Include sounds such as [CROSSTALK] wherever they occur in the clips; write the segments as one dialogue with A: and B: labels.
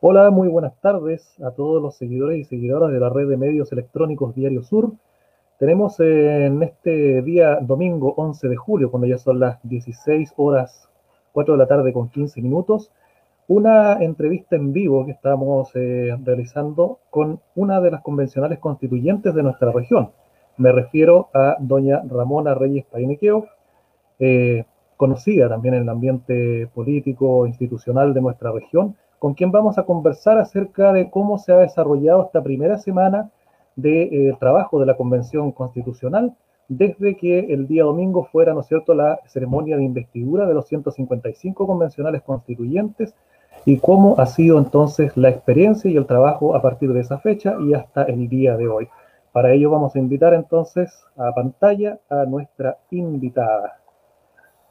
A: Hola, muy buenas tardes a todos los seguidores y seguidoras de la red de medios electrónicos Diario Sur. Tenemos en este día domingo 11 de julio, cuando ya son las 16 horas 4 de la tarde con 15 minutos, una entrevista en vivo que estamos eh, realizando con una de las convencionales constituyentes de nuestra región. Me refiero a doña Ramona Reyes Painequeo, eh, conocida también en el ambiente político institucional de nuestra región, con quien vamos a conversar acerca de cómo se ha desarrollado esta primera semana de eh, trabajo de la Convención Constitucional desde que el día domingo fuera, ¿no es cierto?, la ceremonia de investidura de los 155 convencionales constituyentes y cómo ha sido entonces la experiencia y el trabajo a partir de esa fecha y hasta el día de hoy. Para ello vamos a invitar entonces a pantalla a nuestra invitada.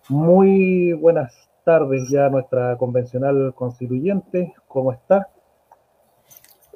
A: Muy buenas tardes ya nuestra convencional constituyente. ¿Cómo está?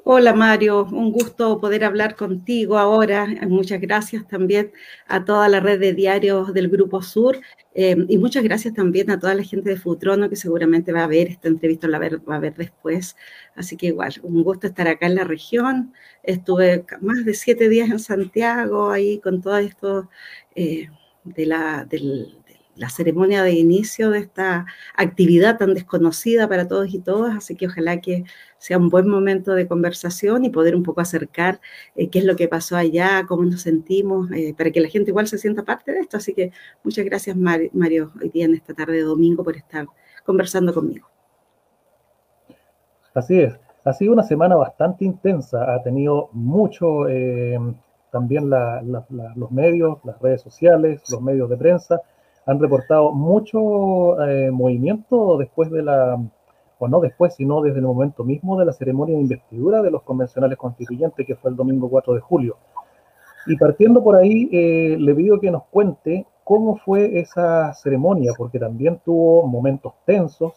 B: Hola Mario, un gusto poder hablar contigo ahora. Muchas gracias también a toda la red de diarios del Grupo Sur eh, y muchas gracias también a toda la gente de Futrono que seguramente va a ver esta entrevista, la va a ver después. Así que igual, un gusto estar acá en la región. Estuve más de siete días en Santiago ahí con todo esto eh, de la, del, la ceremonia de inicio de esta actividad tan desconocida para todos y todas, así que ojalá que sea un buen momento de conversación y poder un poco acercar eh, qué es lo que pasó allá, cómo nos sentimos, eh, para que la gente igual se sienta parte de esto. Así que muchas gracias Mario hoy día en esta tarde de domingo por estar conversando conmigo.
A: Así es, ha sido una semana bastante intensa, ha tenido mucho... Eh, también los medios, las redes sociales, los medios de prensa, han reportado mucho eh, movimiento después de la, o no después, sino desde el momento mismo de la ceremonia de investidura de los convencionales constituyentes, que fue el domingo 4 de julio. Y partiendo por ahí, eh, le pido que nos cuente cómo fue esa ceremonia, porque también tuvo momentos tensos,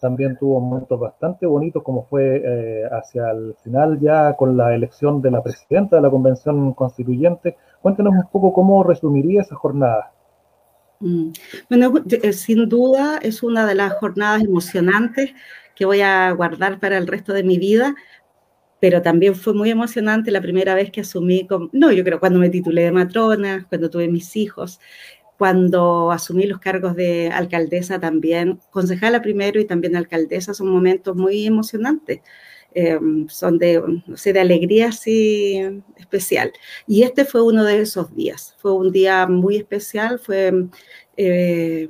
A: también tuvo momentos bastante bonitos, como fue eh, hacia el final ya con la elección de la presidenta de la convención constituyente. Cuéntenos un poco cómo resumiría esa jornada.
B: Mm. Bueno, eh, sin duda es una de las jornadas emocionantes que voy a guardar para el resto de mi vida, pero también fue muy emocionante la primera vez que asumí, no, yo creo cuando me titulé de matrona, cuando tuve mis hijos, cuando asumí los cargos de alcaldesa también, concejala primero y también alcaldesa, son momentos muy emocionantes. Em, son de, no sé, de alegría así especial. Y este fue uno de esos días, fue un día muy especial, fue... Eh,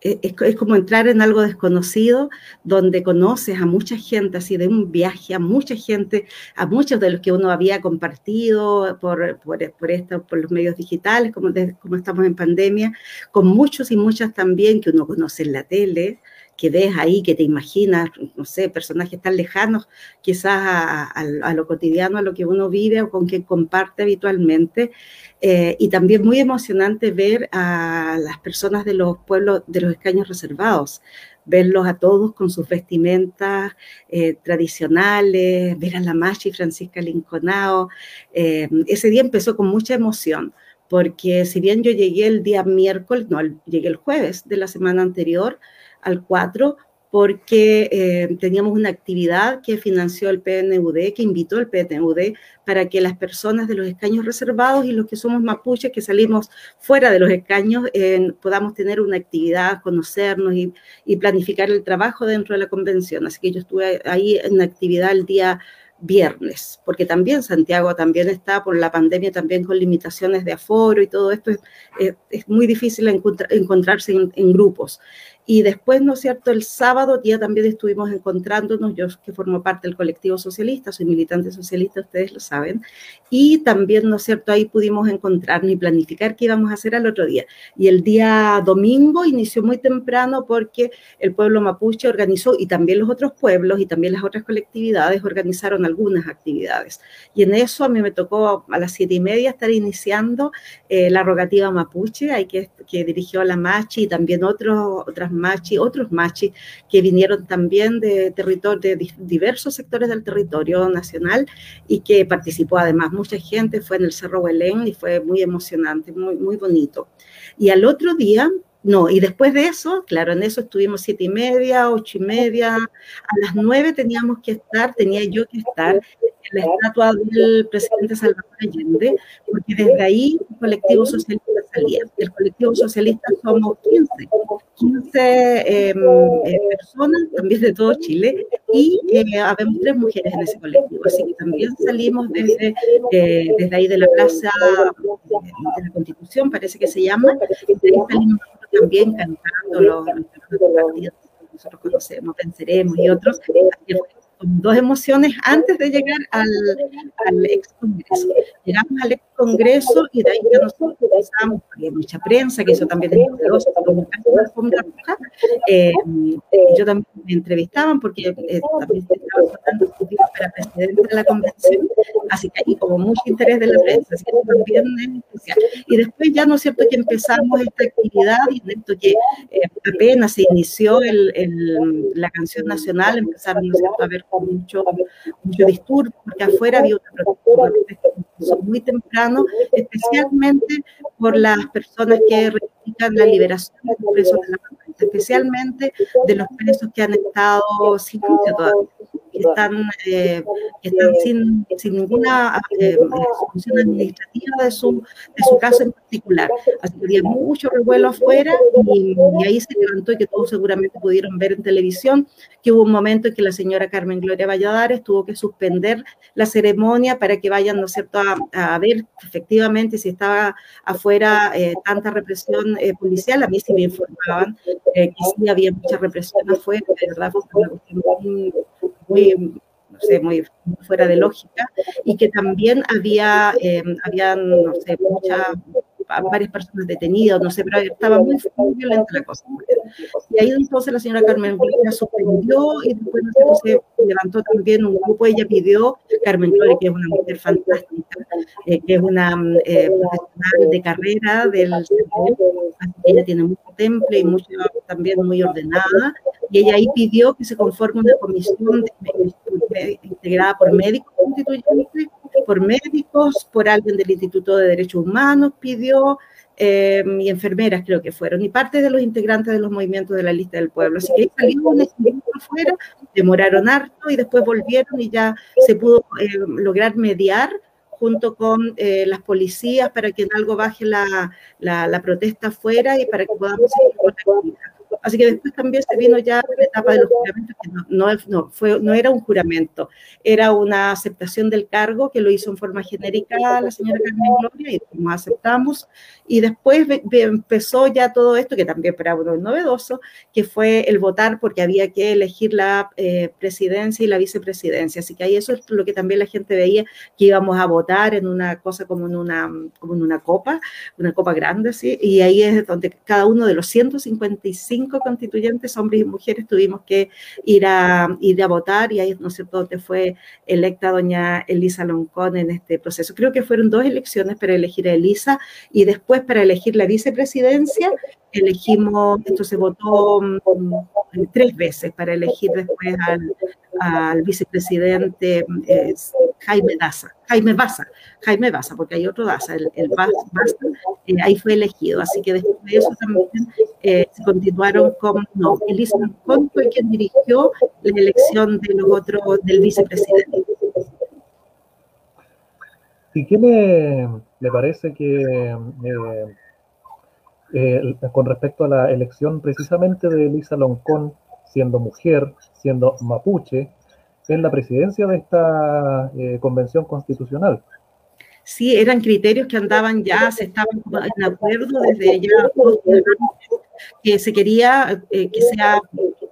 B: es, como entrar en algo desconocido donde conoces a mucha gente, así de un viaje, a mucha gente, a muchos de los que uno había compartido por, por, por, esto, por los medios digitales, como, como estamos en pandemia, con muchos y muchas también que uno conoce en la tele, que ves ahí, que te imaginas, no sé, personajes tan lejanos quizás a, lo cotidiano, a lo que uno vive o con quien comparte habitualmente. Eh, y también muy emocionante ver a las personas de los pueblos, de los escaños reservados, verlos a todos con sus vestimentas eh, tradicionales, ver a la Machi Francisca Linconao. Eh, ese día empezó con mucha emoción porque si bien yo llegué el día miércoles, no, llegué el jueves de la semana anterior, al 4 porque eh, teníamos una actividad que financió el PNUD, que invitó el PNUD para que las personas de los escaños reservados y los que somos mapuches, que salimos fuera de los escaños, eh, podamos tener una actividad, conocernos y, planificar el trabajo dentro de la convención. Así que yo estuve ahí en actividad el día viernes, porque también Santiago también está por la pandemia, también con limitaciones de aforo y todo esto, es, muy difícil encontrarse en, en grupos. Y después, ¿no es cierto?, el sábado ya también estuvimos encontrándonos, yo que formo parte del colectivo socialista, soy militante socialista, ustedes lo saben, y también, ¿no es cierto?, ahí pudimos encontrarnos y planificar qué íbamos a hacer al otro día. Y el día domingo inició muy temprano porque el pueblo mapuche organizó, y también los otros pueblos y también las otras colectividades organizaron algunas actividades. Y en eso a mí me tocó a las siete y media estar iniciando eh, la rogativa mapuche, ahí que, que dirigió la Machi y también otros, otras machi, otros machi que vinieron también de, territorio, de diversos sectores del territorio nacional y que participó además mucha gente, fue en el Cerro Belén y fue muy emocionante, muy, muy bonito. Y al otro día no, y después de eso, claro, en eso estuvimos siete y media, ocho y media, a las nueve teníamos que estar, tenía yo que estar en la estatua del presidente Salvador Allende, porque desde ahí el colectivo socialista salía. El colectivo socialista somos 15, 15 em, eh, personas, también de todo Chile, y eh, habemos tres mujeres en ese colectivo, así que también salimos desde, eh, ahí de la plaza de la Constitución, parece que se llama, y salimos también cantando los, que nosotros conocemos, Venceremos y otros, dos emociones antes de llegar al, al ex congreso. Llegamos al ex congreso y de ahí ya nosotros empezamos, había mucha prensa, que eso también es poderoso, eh, yo también me entrevistaban porque eh, también estaba tratando de para presidente de la convención, así que hay como mucho interés de la prensa, así que también es especial. Y después ya, ¿no es cierto?, que empezamos esta actividad y esto que eh, apenas se inició el, el, la canción nacional, empezaron, ¿no es cierto?, a ver mucho, mucho disturbio, porque afuera había una protesta muy temprano, especialmente por las personas que reivindican la liberación de los presos de la especialmente de los presos que han estado sin juicio todavía están, eh, están sin, sin ninguna eh, administrativa de su, de su caso en particular. Así que había mucho revuelo afuera y, y, ahí se levantó y que todos seguramente pudieron ver en televisión que hubo un momento en que la señora Carmen Gloria Valladares tuvo que suspender la ceremonia para que vayan, ¿no es cierto?, a, a ver efectivamente si estaba afuera eh, tanta represión eh, policial. A mí sí me informaban eh, que sí había mucha represión afuera, de verdad fue una cuestión muy, no sé, muy fuera de lógica, y que también había, eh, no sé, muchas varias personas detenidas, no sé, pero estaba muy, muy violenta la cosa. Y ahí entonces la señora Carmen Gloria suspendió y después sé, se levantó también un grupo, ella pidió, Carmen Gloria, que es una mujer fantástica, eh, que es una eh, profesional de carrera del ella tiene mucho temple y mucho, también muy ordenada, y ella ahí pidió que se conforme una comisión integrada por médicos constituyentes por médicos, por alguien del Instituto de Derechos Humanos pidió, eh, y enfermeras creo que fueron, y parte de los integrantes de los movimientos de la lista del pueblo. Así que ahí salió un equipo afuera, demoraron harto y después volvieron y ya se pudo eh, lograr mediar junto con eh, las policías para que en algo baje la, la, la protesta afuera y para que podamos seguir con la actividad. Así que después también se vino ya la etapa de los juramentos, que no, no, fue, no era un juramento, era una aceptación del cargo que lo hizo en forma genérica la señora Carmen Gloria y nos aceptamos. Y después empezó ya todo esto, que también para uno novedoso, que fue el votar porque había que elegir la eh, presidencia y la vicepresidencia. Así que ahí eso es lo que también la gente veía, que íbamos a votar en una cosa como en una, como en una copa, una copa grande, ¿sí? Y ahí es donde cada uno de los 155 constituyentes, hombres y mujeres, tuvimos que ir a, ir a votar y ahí, ¿no sé cierto?, fue electa doña Elisa Loncón en este proceso. Creo que fueron dos elecciones para elegir a Elisa y después para elegir la vicepresidencia elegimos, esto se votó um, tres veces para elegir después al, al vicepresidente eh, Jaime Daza, Jaime Baza, Jaime Baza, porque hay otro Daza, el, el Baza, eh, ahí fue elegido, así que después de eso también eh, se continuaron con, no, Elisa Con fue quien dirigió la elección de los otros, del vicepresidente.
A: ¿Y qué le, parece que con respecto a la elección precisamente de Elisa Loncón, siendo mujer, siendo mapuche, en la presidencia de esta eh, convención constitucional.
B: Sí, eran criterios que andaban ya, se estaban en acuerdo desde ya que se quería eh, que sea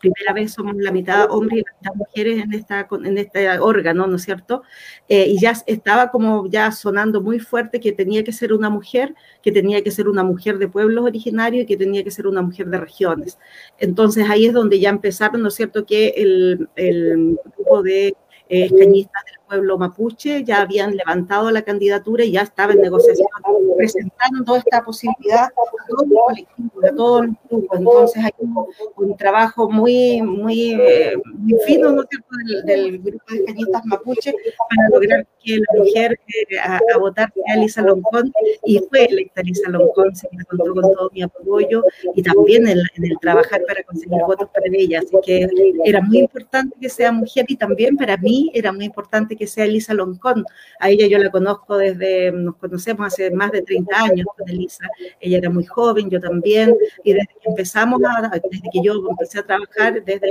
B: primera vez somos la mitad hombres y la mitad mujeres en, esta, en este órgano, ¿no es cierto? Eh, y ya estaba como ya sonando muy fuerte que tenía que ser una mujer, que tenía que ser una mujer de pueblos originarios y que tenía que ser una mujer de regiones. Entonces ahí es donde ya empezaron, ¿no es cierto?, que el, el grupo de eh, escañistas del pueblo mapuche ya habían levantado la candidatura y ya estaba en negociación presentando esta posibilidad a todos los colectivos, a todos los grupos. Entonces hay un, trabajo muy, muy, eh, muy fino ¿no del, del, grupo de cañitas mapuche para lograr que la mujer eh, a, votar sea Lisa Loncón y fue electa Lisa Loncón, se me contó con todo mi apoyo y también en, en el trabajar para conseguir votos para ella. Así que era muy importante que sea mujer y también para mí era muy importante que sea Elisa Loncón. A ella yo la conozco desde, nos conocemos hace más de 30 años con Elisa. Ella era muy joven, yo también, y desde que empezamos, a, desde que yo empecé a trabajar, desde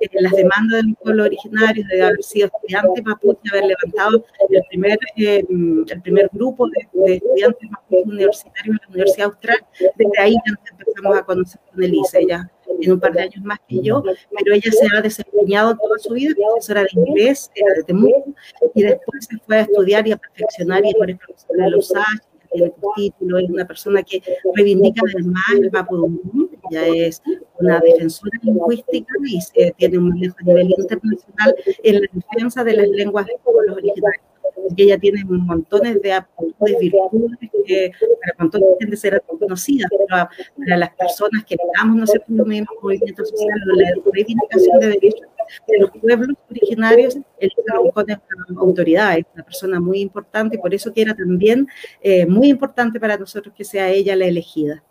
B: eh, las demandas del pueblo originario, de haber sido estudiante mapuche, haber levantado el primer, eh, el primer grupo de, estudiantes mapuche universitarios en la Universidad Austral, desde ahí empezamos a conocer con Elisa. Ella en un par de años más que yo, pero ella se ha desempeñado toda su vida, profesora de inglés, era de Temuco, y después se fue a estudiar y a perfeccionar y es profesora de los Ángeles, tiene título, es una persona que reivindica además el Mapudungun, ella es una defensora lingüística y tiene un manejo a nivel internacional en la defensa de las lenguas de pueblos originarios porque ella tiene montones de aptitudes, virtudes que para montones de ser conocidas, pero para las personas que estamos, no por los mismos movimientos la reivindicación de derechos de los pueblos originarios, el con es una autoridad, es una persona muy importante y por eso que era también eh, muy importante para nosotros que sea ella la elegida.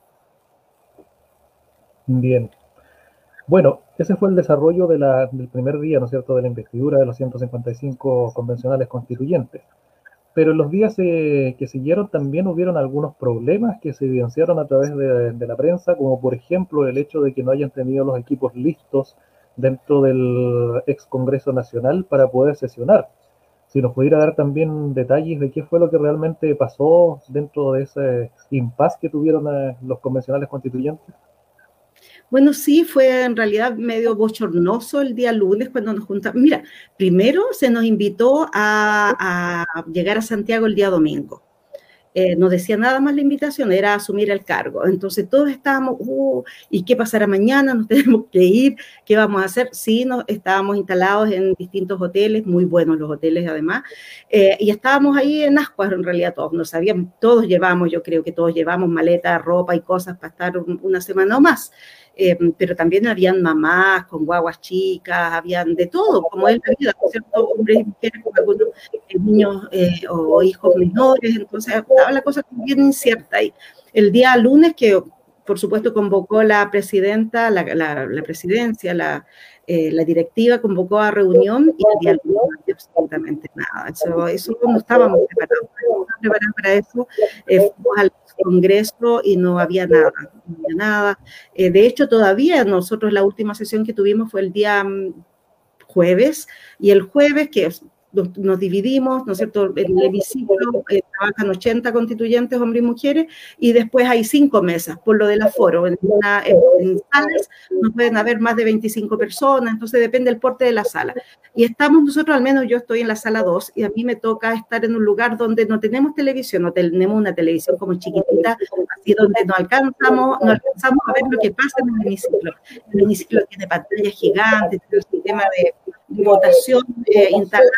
A: Bien. Bueno, ese fue el desarrollo del primer día, ¿no es cierto?, de la investidura de los 155 convencionales constituyentes. Pero en los días eh, que siguieron también hubieron algunos problemas que se evidenciaron a través de, de, la prensa, como por ejemplo el hecho de que no hayan tenido los equipos listos dentro del ex Congreso Nacional para poder sesionar. Si nos pudiera dar también detalles de qué fue lo que realmente pasó dentro de ese impasse que tuvieron eh, los convencionales constituyentes.
B: Bueno, sí, fue en realidad medio bochornoso el día lunes cuando nos juntamos. Mira, primero se nos invitó a, llegar a Santiago el día domingo. Eh, no decía nada más la invitación, era asumir el cargo. Entonces todos estábamos, uh, ¿y qué pasará mañana? Nos [LAUGHS] tenemos que ir, ¿qué vamos a hacer? Sí, nos, estábamos instalados en distintos hoteles, muy buenos los hoteles además, eh, y estábamos ahí en Ascuas, en realidad todos, no sabíamos, todos llevamos, yo creo que todos llevamos maleta, ropa y cosas para estar una semana o más. Eh, pero también habían mamás con guaguas chicas, habían de todo, como es la vida, ¿cierto? Hombres y mujeres con algunos eh, niños o hijos menores, entonces estaba la cosa bien incierta. Y el día lunes que por supuesto convocó la presidenta, la, la, presidencia, la, la, directiva convocó a reunión y el día lunes no había absolutamente nada. Eso, eso no estábamos preparados, no estábamos preparados para eso. fuimos al Congreso y no había nada, no había nada. Eh, de hecho, todavía nosotros la última sesión que tuvimos fue el día mm, jueves y el jueves que nos, dividimos, ¿no es cierto? En el hemiciclo eh, trabajan 80 constituyentes, hombres y mujeres, y después hay cinco mesas por lo del aforo. En, una, en, salas no pueden haber más de 25 personas, entonces depende del porte de la sala. Y estamos nosotros, al menos yo estoy en la sala 2, y a mí me toca estar en un lugar donde no tenemos televisión, no tenemos una televisión como chiquitita, así donde no alcanzamos, no alcanzamos a ver lo que pasa en el hemiciclo. El hemiciclo tiene pantallas gigantes, tiene un sistema de votación eh, instalado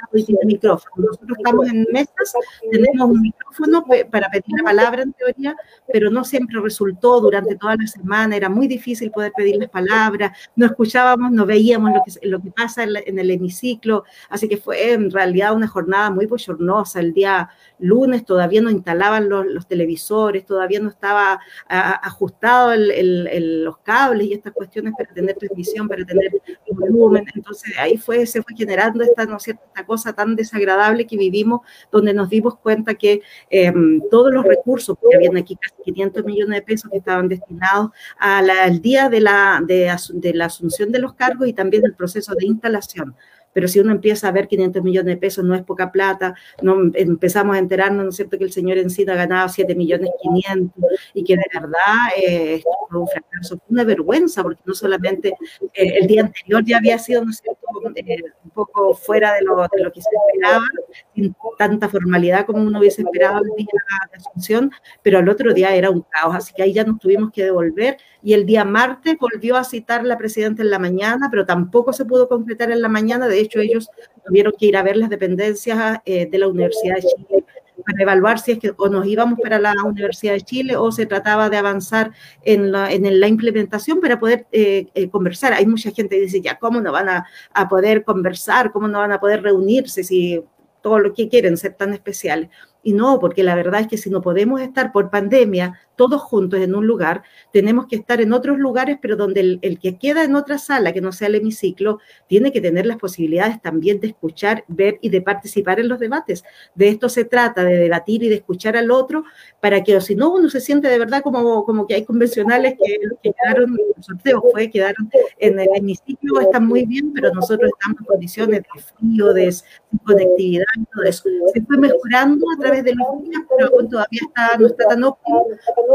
B: micrófono. Nosotros estamos en mesas, tenemos un micrófono para pedir la palabra en teoría, pero no siempre resultó durante toda la semana, era muy difícil poder pedir las palabras, no escuchábamos, no veíamos lo que, lo que pasa en, el hemiciclo, así que fue en realidad una jornada muy bochornosa. El día lunes todavía no instalaban los, televisores, todavía no estaba ajustado el, el, los cables y estas cuestiones para tener transmisión, para tener volumen, entonces ahí fue se fue generando esta, ¿no esta cosa tan desagradable que vivimos, donde nos dimos cuenta que em, todos los recursos, porque habían aquí casi 500 millones de pesos que estaban destinados al día de la, de, de la asunción de los cargos y también el proceso de instalación pero si uno empieza a ver 500 millones de pesos no es poca plata, no empezamos a enterarnos, ¿no es cierto?, que el señor Encina ha ganado 7 millones 500 y que de verdad eh, esto fue un fracaso, fue una vergüenza, porque no solamente eh, el día anterior ya había sido, ¿no es cierto?, eh, poco fuera de lo, de lo que se esperaba, sin tanta formalidad como uno hubiese esperado el día de Asunción, pero al otro día era un caos, así que ahí ya nos tuvimos que devolver. Y el día martes volvió a citar la presidenta en la mañana, pero tampoco se pudo concretar en la mañana, de hecho ellos tuvieron que ir a ver las dependencias eh, de la Universidad de Chile para evaluar si es que o nos íbamos para la Universidad de Chile o se trataba de avanzar en la, en la implementación para poder eh, eh, conversar. Hay mucha gente que dice, ya, ¿cómo no van a, a, poder conversar? ¿Cómo no van a poder reunirse si todo lo que quieren ser tan especiales? Y no, porque la verdad es que si no podemos estar por pandemia todos juntos en un lugar, tenemos que estar en otros lugares, pero donde el, que queda en otra sala, que no sea el hemiciclo, tiene que tener las posibilidades también de escuchar, ver y de participar en los debates. De esto se trata, de debatir y de escuchar al otro, para que, o si no, uno se siente de verdad como, como que hay convencionales que, que quedaron, el sorteo fue, quedaron en el hemiciclo, están muy bien, pero nosotros estamos en condiciones de frío, de conectividad y todo eso. Se fue mejorando a través de los días, pero todavía está, no está tan óptimo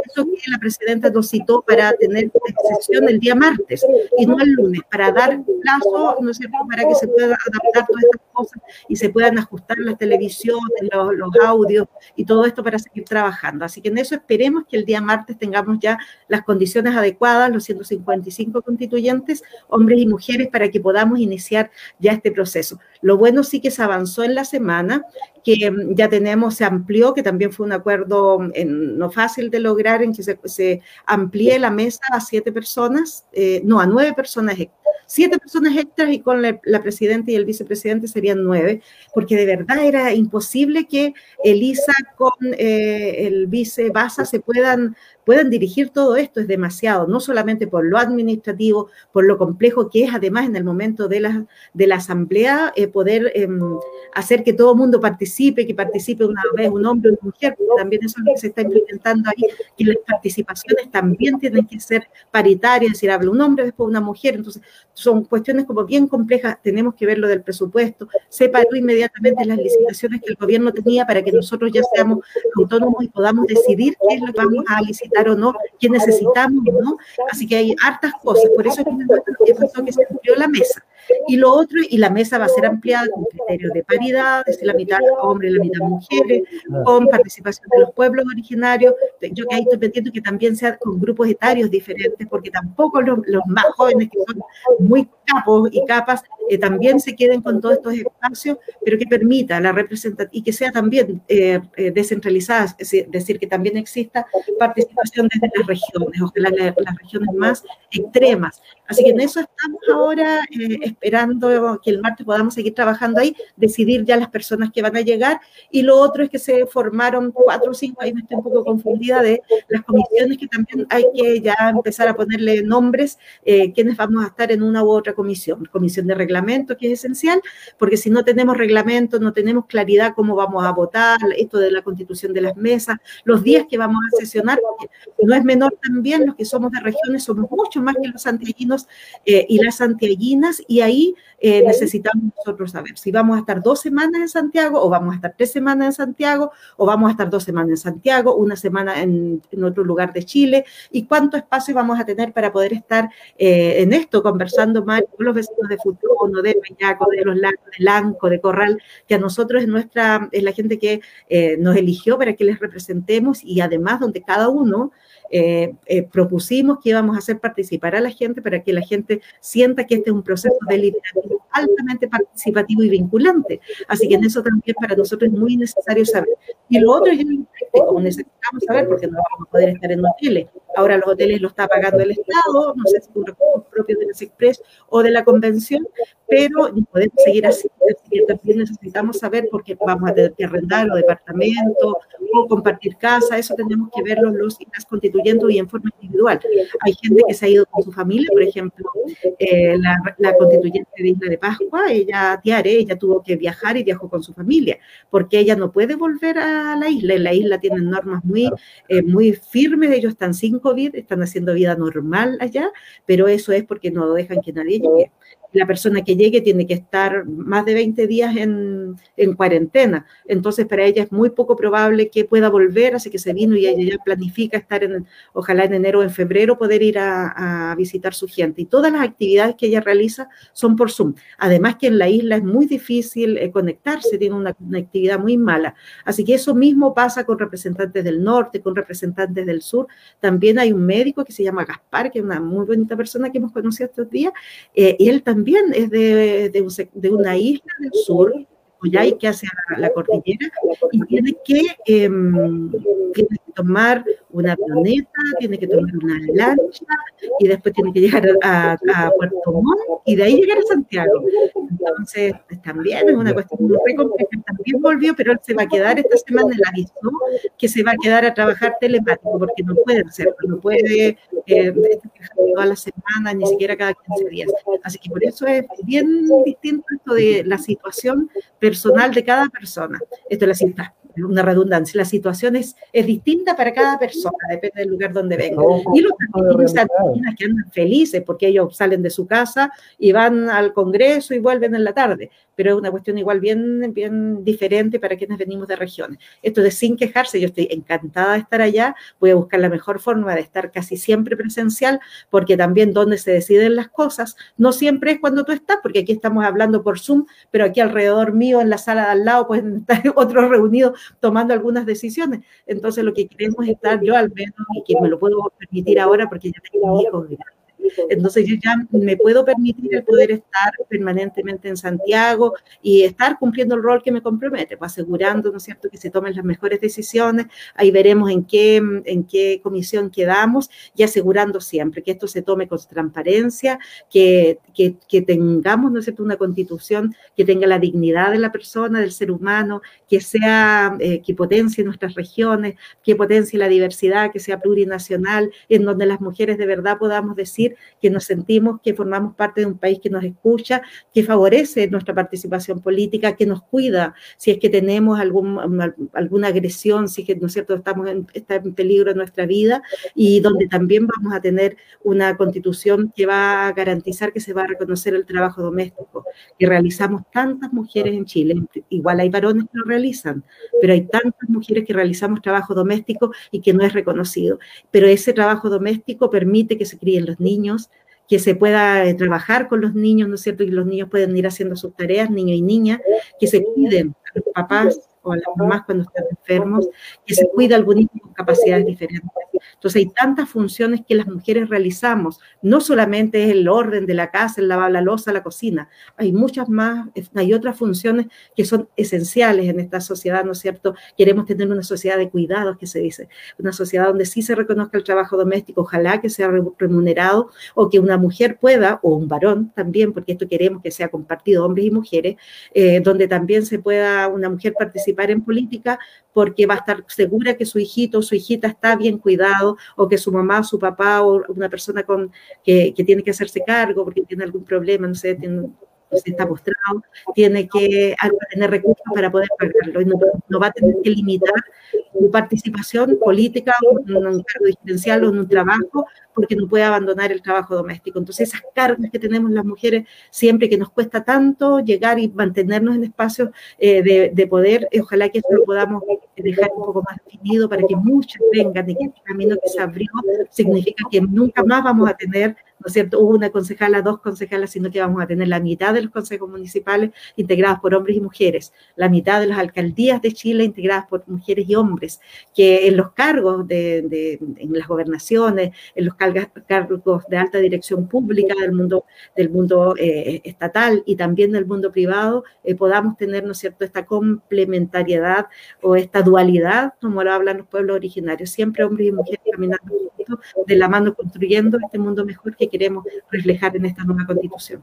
B: eso que la presidenta nos citó para tener sesión el día martes y no el lunes, para dar plazo, ¿no es cierto?, para que se puedan adaptar todas estas cosas y se puedan ajustar las televisiones, los, los audios y todo esto para seguir trabajando. Así que en eso esperemos que el día martes tengamos ya las condiciones adecuadas, los 155 constituyentes, hombres y mujeres, para que podamos iniciar ya este proceso. Lo bueno sí que se avanzó en la semana, que mm, ya tenemos, se amplió, que también fue un acuerdo mm, en, no fácil de lograr, en que se, amplíe la mesa a siete personas, eh, no, a nueve personas siete personas extras y con la, presidenta y el vicepresidente serían nueve, porque de verdad era imposible que Elisa con eh, el vice Baza se puedan puedan dirigir todo esto. Es demasiado, no solamente por lo administrativo, por lo complejo que es además en el momento de la, de la asamblea eh, poder eh, hacer que todo mundo participe, que participe una vez un hombre o una mujer, porque también eso es lo que se está implementando ahí, que las participaciones también tienen que ser paritarias, es decir, habla un hombre, después una mujer, entonces son cuestiones como bien complejas, tenemos que ver lo del presupuesto, se paró inmediatamente las licitaciones que el gobierno tenía para que nosotros ya seamos autónomos y podamos decidir qué es lo que vamos a licitar o no, qué necesitamos o no. Así que hay hartas cosas. Por eso es que que se amplió la mesa. Y lo otro, y la mesa va a ser ampliada con criterios de paridad, desde la mitad hombres la mitad mujeres, con participación de los pueblos originarios. Yo que ahí estoy pendiente que también sea con grupos etarios diferentes, porque tampoco los, los más jóvenes, que son muy capos y capas, eh, también se queden con todos estos espacios, pero que permita la representación y que sea también eh, eh, descentralizada, es decir, que también exista participación desde las regiones, ojalá las, las regiones más extremas. Así que en eso estamos ahora eh, esperando que el martes podamos seguir trabajando ahí, decidir ya las personas que van a llegar. Y lo otro es que se formaron cuatro o cinco, ahí me estoy un poco confundida, de las comisiones que también hay que ya empezar a ponerle nombres, eh, quienes vamos a estar en una u otra comisión. Comisión de reglamento, que es esencial, porque si no tenemos reglamento, no tenemos claridad cómo vamos a votar, esto de la constitución de las mesas, los días que vamos a sesionar, no es menor también, los que somos de regiones somos mucho más que los santiaguinos eh, y las santiaguinas, y ahí eh, necesitamos nosotros saber si vamos a estar dos semanas en Santiago, o vamos a estar tres semanas en Santiago, o vamos a estar dos semanas en Santiago, una semana en, en otro lugar de Chile, y cuánto espacio vamos a tener para poder estar eh, en esto, conversando más con los vecinos de Futuro, de Peñaco, de Los Lagos, de Lanco, de Corral, que a nosotros es, nuestra, es la gente que eh, nos eligió para que les representemos, y además donde cada uno eh, eh, propusimos que íbamos a hacer participar a la gente para que la gente sienta que este es un proceso deliberativo altamente participativo y vinculante. Así que en eso también para nosotros es muy necesario saber. Y lo otro, yo como necesitamos saber, porque no vamos a poder estar en hoteles. Ahora los hoteles lo está pagando el Estado, no sé si por recursos propios de las Express o de la convención, pero podemos seguir así. También necesitamos saber porque vamos a tener que arrendar o departamento o compartir casa, eso tenemos que verlo los y las constituyendo y en forma individual. Hay gente que se ha ido con su familia, por ejemplo, eh, la, la, constituyente de Isla de Pascua, ella, Tiare, ella tuvo que viajar y viajó con su familia, porque ella no puede volver a la isla. En la isla tienen normas muy, eh, muy firmes, ellos están sin COVID, están haciendo vida normal allá, pero eso es porque no dejan que nadie llegue. La persona que llegue tiene que estar más de 20 días en, en, cuarentena. Entonces, para ella es muy poco probable que pueda volver, así que se vino y ella ya planifica estar en, ojalá en enero o en febrero, poder ir a, a visitar su gente. Y todas las actividades que ella realiza son por Zoom. Además que en la isla es muy difícil eh, conectarse, tiene una conectividad muy mala. Así que eso mismo pasa con representantes del norte, con representantes del sur. También hay un médico que se llama Gaspar, que es una muy bonita persona que hemos conocido estos días, eh, y él también es de, de, una isla del sur, Coyhai, que hace la, cordillera, y tiene que, em, tiene que tomar una avioneta, tiene que tomar una lancha y después tiene que llegar a, Puerto Montt y de ahí llegar a Santiago. Entonces, también es una cuestión muy compleja. También volvió, pero él se va a quedar esta semana, él avisó que se va a quedar a trabajar telemático porque no puede hacerlo, no puede eh, toda la semana, ni siquiera cada 15 días. Así que por eso es bien distinto esto de la situación personal de cada persona. Esto es la cita una redundancia, la situación es, es distinta para cada persona, depende del lugar donde venga. Y los argentinos que andan felices porque ellos salen de su casa y van al Congreso y vuelven en la tarde, pero es una cuestión igual bien, bien diferente para quienes venimos de regiones. Esto de sin quejarse, yo estoy encantada de estar allá, voy a buscar la mejor forma de estar casi siempre presencial, porque también donde se deciden las cosas, no siempre es cuando tú estás, porque aquí estamos hablando por Zoom, pero aquí alrededor mío, en la sala de al lado, pueden [LAUGHS] estar otros reunidos tomando algunas decisiones. Entonces, lo que queremos es estar yo al menos, y que me lo puedo permitir ahora porque ya tengo hijos entonces yo ya me puedo permitir el poder estar permanentemente en Santiago y estar cumpliendo el rol que me compromete, pues asegurando, ¿no es cierto?, que se tomen las mejores decisiones, ahí veremos en qué, en qué comisión quedamos y asegurando siempre que esto se tome con transparencia, que, que, que tengamos, ¿no es cierto?, una constitución que tenga la dignidad de la persona, del ser humano, que sea, eh, que potencie nuestras regiones, que potencie la diversidad, que sea plurinacional, en donde las mujeres de verdad podamos decir que nos sentimos que formamos parte de un país que nos escucha, que favorece nuestra participación política, que nos cuida si es que tenemos algún, alguna agresión, si es que, ¿no es cierto?, estamos en, está en peligro nuestra vida y donde también vamos a tener una constitución que va a garantizar que se va a reconocer el trabajo doméstico que realizamos tantas mujeres en Chile. Igual hay varones que lo realizan, pero hay tantas mujeres que realizamos trabajo doméstico y que no es reconocido. Pero ese trabajo doméstico permite que se críen los niños, que se pueda eh, trabajar con los niños, ¿no es cierto? Y los niños pueden ir haciendo sus tareas, niños y niñas, que se cuiden a los papás o a las mamás cuando están enfermos, que se cuida al niño con capacidades diferentes. Entonces hay tantas funciones que las mujeres realizamos, no solamente es el orden de la casa, el lavar la losa, la cocina, hay muchas más, hay otras funciones que son esenciales en esta sociedad, ¿no es cierto? Queremos tener una sociedad de cuidados, que se dice, una sociedad donde sí se reconozca el trabajo doméstico, ojalá que sea remunerado o que una mujer pueda, o un varón también, porque esto queremos que sea compartido, hombres y mujeres, eh, donde también se pueda una mujer participar en política porque va a estar segura que su hijito o su hijita está bien cuidado o que su mamá, su papá o una persona con, que, que tiene que hacerse cargo porque tiene algún problema, no sé, tiene, si está postrado, tiene que tener recursos para poder pagarlo y no, va a tener que limitar su participación política o en un cargo diferencial o en un trabajo porque no puede abandonar el trabajo doméstico. Entonces, esas cargas que tenemos las mujeres siempre que nos cuesta tanto llegar y mantenernos en espacios eh, de, poder, ojalá que esto lo podamos dejar un poco más definido para que muchas vengan y que este camino que se abrió significa que nunca más vamos a tener ¿no es cierto? Una concejala, dos concejalas, sino que vamos a tener la mitad de los consejos municipales integrados por hombres y mujeres, la mitad de las alcaldías de Chile integradas por mujeres y hombres, que en los cargos de, en las gobernaciones, en los cargos de alta dirección pública del mundo, del mundo eh, estatal y también del mundo privado, eh, podamos tener, ¿no es cierto?, esta complementariedad o esta dualidad, como lo hablan los pueblos originarios, siempre hombres y mujeres caminando de la mano construyendo este mundo mejor que queremos reflejar en esta nueva constitución.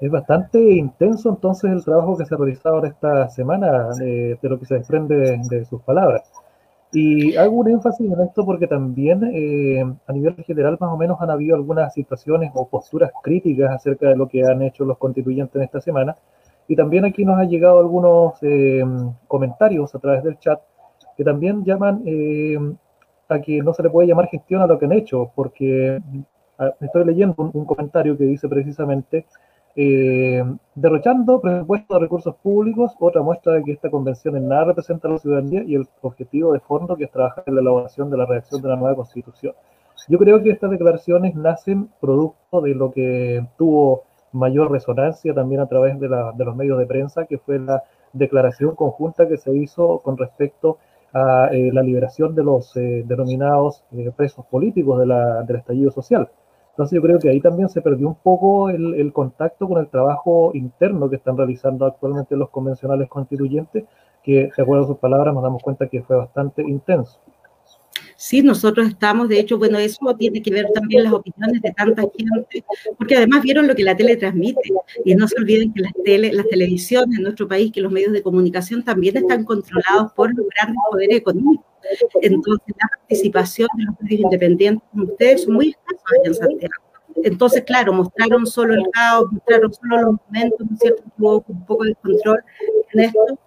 A: Es bastante intenso entonces el trabajo que se ha realizado ahora esta semana, eh, de lo que se desprende de, sus palabras. Y hago un énfasis en esto porque también eh, a nivel general más o menos han habido algunas situaciones o posturas críticas acerca de lo que han hecho los constituyentes en esta semana. Y también aquí nos han llegado algunos eh, comentarios a través del chat que también llaman a que no se le puede llamar gestión a lo que han hecho, porque estoy leyendo un, comentario que dice precisamente, eh, derrochando presupuesto de recursos públicos, otra muestra de que esta convención en nada representa a la ciudadanía y el objetivo de fondo que es trabajar en la elaboración de la redacción de la nueva constitución. Yo creo que estas declaraciones nacen producto de lo que tuvo mayor resonancia también a través de, los medios de prensa, que fue la declaración conjunta que se hizo con respecto a eh, la liberación de los eh, denominados eh, presos políticos de del estallido social. Entonces yo creo que ahí también se perdió un poco el, el, contacto con el trabajo interno que están realizando actualmente los convencionales constituyentes, que, de acuerdo a sus palabras, nos damos cuenta que fue bastante intenso.
B: Sí, nosotros estamos, de hecho, bueno, eso tiene que ver también las opiniones de tanta gente, porque además vieron lo que la tele transmite. Y no se olviden que las, tele, las televisiones en nuestro país, que los medios de comunicación también están controlados por los grandes poderes económicos. Entonces, la participación de los medios independientes como ustedes son muy escasos en Santiago. Entonces, claro, mostraron solo el caos, mostraron solo los momentos, ¿no es cierto? Hubo un poco de control en esto,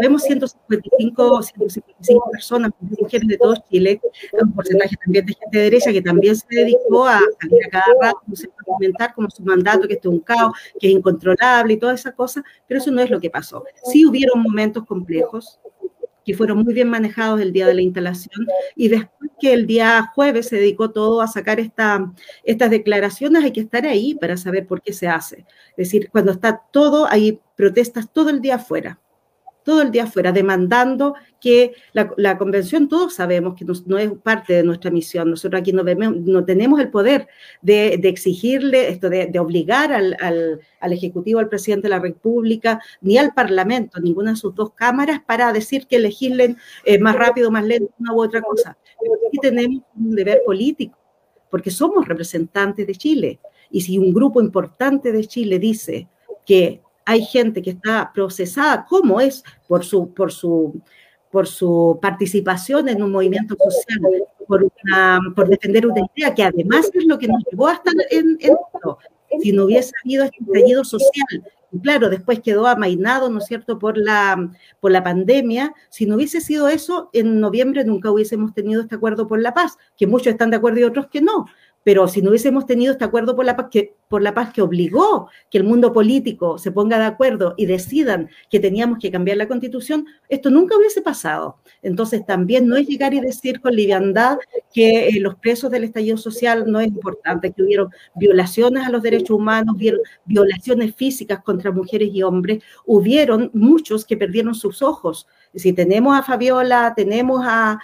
B: vemos 155, 155 personas, mujeres de todo Chile, un porcentaje también de gente de derecha que también se dedicó a salir a cada rato, a comentar como su mandato, que esto es un caos, que es incontrolable y toda esa cosa, pero eso no es lo que pasó. Sí hubieron momentos complejos, que fueron muy bien manejados el día de la instalación y después que el día jueves se dedicó todo a sacar esta, estas declaraciones, hay que estar ahí para saber por qué se hace. Es decir, cuando está todo, hay protestas todo el día afuera todo el día afuera, demandando que la, convención, todos sabemos que no, es parte de nuestra misión. Nosotros aquí no, tenemos el poder de, exigirle, esto de, obligar al, Ejecutivo, al presidente de la República, ni al Parlamento, ninguna de sus dos cámaras, para decir que legislen eh, más rápido, más lento, una u otra cosa. Aquí tenemos un deber político, porque somos representantes de Chile. Y si un grupo importante de Chile dice que hay gente que está procesada, como es por su, por su, por su participación en un movimiento social, por, por defender una idea, que además es lo que nos llevó a estar en, esto. Si no hubiese habido este estallido social, y claro, después quedó amainado, ¿no es cierto?, por la, por la pandemia. Si no hubiese sido eso, en noviembre nunca hubiésemos tenido este acuerdo por la paz, que muchos están de acuerdo y otros que no. Pero si no hubiésemos tenido este acuerdo por la, paz que, por la paz que obligó que el mundo político se ponga de acuerdo y decidan que teníamos que cambiar la constitución, esto nunca hubiese pasado. Entonces también no es llegar y decir con liviandad que eh, los presos del estallido social no es importante, que hubieron violaciones a los derechos humanos, hubieron violaciones físicas contra mujeres y hombres, hubieron muchos que perdieron sus ojos. Si tenemos a Fabiola, tenemos a,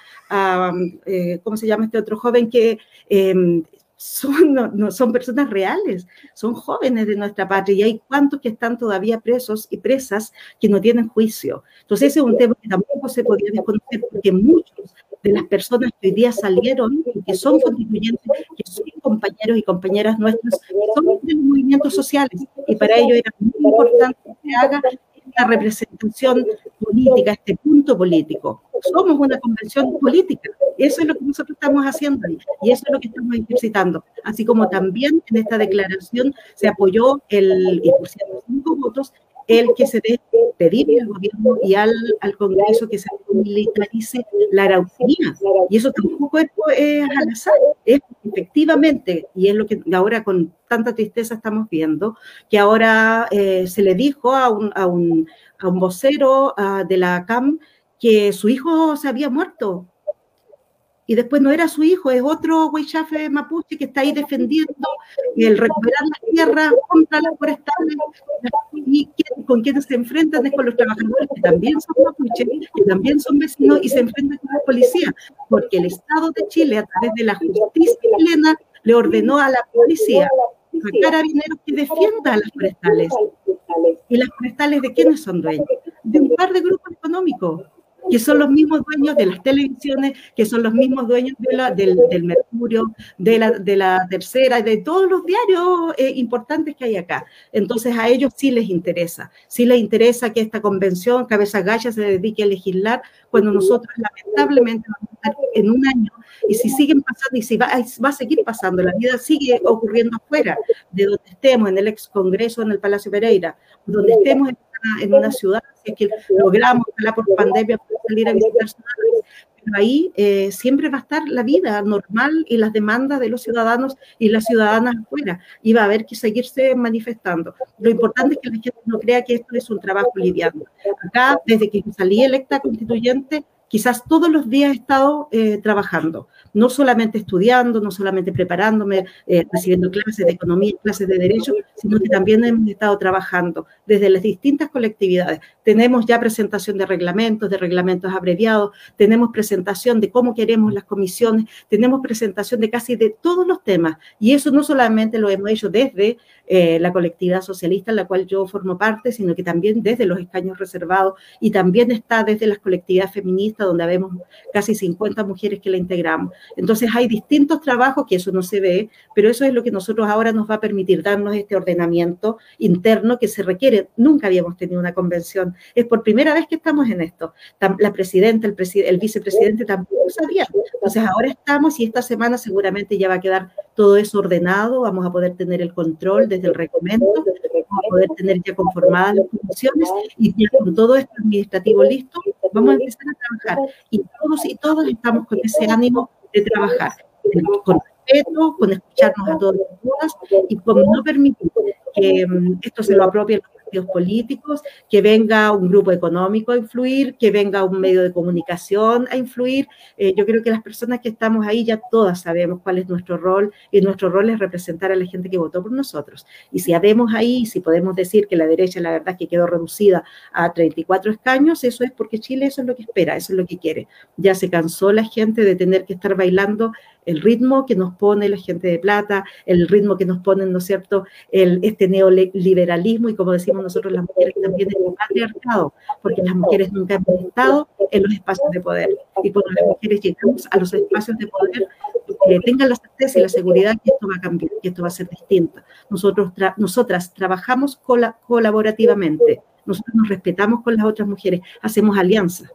B: eh, ¿cómo se llama este otro joven que em, son, no, son personas reales, son jóvenes de nuestra patria y hay cuantos que están todavía presos y presas que no tienen juicio. Entonces ese es un tema que tampoco se podía desconocer porque muchos de las personas que hoy día salieron, que son constituyentes, que son compañeros y compañeras nuestras, son de los movimientos sociales y para ello era muy importante que se haga esta representación política, este punto político. Somos una convención política. Eso es lo que nosotros estamos haciendo y eso es lo que estamos ejercitando. Así como también en esta declaración se apoyó el, y por cinco votos, el que se dé pedirle al gobierno y al, al Congreso que se militarice la Araucanía. Y eso tampoco es, al azar, es efectivamente, y es lo que ahora con tanta tristeza estamos viendo, que ahora eh, se le dijo a un, a un, a un vocero uh, de la CAM que su hijo se había muerto y después no era su hijo, es otro Huaychafe mapuche que está ahí defendiendo el recuperar las tierras contra las forestales y con quienes se enfrentan es con los trabajadores que también son mapuches, que también son vecinos y se enfrentan con la policía, porque el Estado de Chile a través de la justicia chilena le ordenó a la policía a carabineros que defiendan las forestales. ¿Y las forestales de quiénes son dueños? De un par de grupos económicos que son los mismos dueños de las televisiones, que son los mismos dueños de la, del, Mercurio, de la, de la Tercera, de todos los diarios eh, importantes que hay acá. Entonces a ellos sí les interesa, sí les interesa que esta convención, Cabeza Gaya, se dedique a legislar cuando nosotros lamentablemente vamos a estar en un año y si siguen pasando y si va, va a seguir pasando, la vida sigue ocurriendo afuera de donde estemos, en el ex Congreso, en el Palacio Pereira, donde estemos en en una ciudad, si que logramos, ojalá por pandemia, salir a visitar ciudades, pero ahí eh, siempre va a estar la vida normal y las demandas de los ciudadanos y las ciudadanas afuera, y va a haber que seguirse manifestando. Lo importante es que la gente no crea que esto es un trabajo liviano. Acá, desde que salí electa constituyente, quizás todos los días he estado eh, trabajando, no solamente estudiando, no solamente preparándome, eh, recibiendo clases de economía, clases de derecho, sino que también hemos estado trabajando desde las distintas colectividades. Tenemos ya presentación de reglamentos, de reglamentos abreviados, tenemos presentación de cómo queremos las comisiones, tenemos presentación de casi de todos los temas. Y eso no solamente lo hemos hecho desde eh, la colectividad socialista en la cual yo formo parte, sino que también desde los escaños reservados y también está desde las colectividades feministas, donde vemos casi 50 mujeres que la integramos. Entonces hay distintos trabajos que eso no se ve, pero eso es lo que nosotros ahora nos va a permitir darnos este ordenamiento interno que se requiere. Nunca habíamos tenido una convención. Es por primera vez que estamos en esto. La presidenta, el, el vicepresidente tampoco sabía. Entonces ahora estamos y esta semana seguramente ya va a quedar todo eso ordenado, vamos a poder tener el control desde el vamos a poder tener ya conformadas las funciones y ya con todo esto administrativo listo, vamos a empezar a trabajar. Y todos y todos estamos con ese ánimo de trabajar, con respeto, con escucharnos a todos y con no permitir que mm, esto se lo apropie políticos, que venga un grupo económico a influir, que venga un medio de comunicación a influir. Eh, yo creo que las personas que estamos ahí ya todas sabemos cuál es nuestro rol y nuestro rol es representar a la gente que votó por nosotros. Y si habemos ahí, si podemos decir que la derecha, la verdad, que quedó reducida a 34 escaños, eso es porque Chile eso es lo que espera, eso es lo que quiere. Ya se cansó la gente de tener que estar bailando el ritmo que nos pone la gente de plata, el ritmo que nos ponen, ¿no es cierto?, el, este neoliberalismo y como decimos nosotros las mujeres también el patriarcado, porque las mujeres nunca hemos estado en los espacios de poder. Y cuando las mujeres llegamos a los espacios de poder, que tengan la certeza y la seguridad que esto va a cambiar, que esto va a ser distinto. Nosotros nosotras trabajamos colaborativamente, nosotros nos respetamos con las otras mujeres, hacemos alianzas.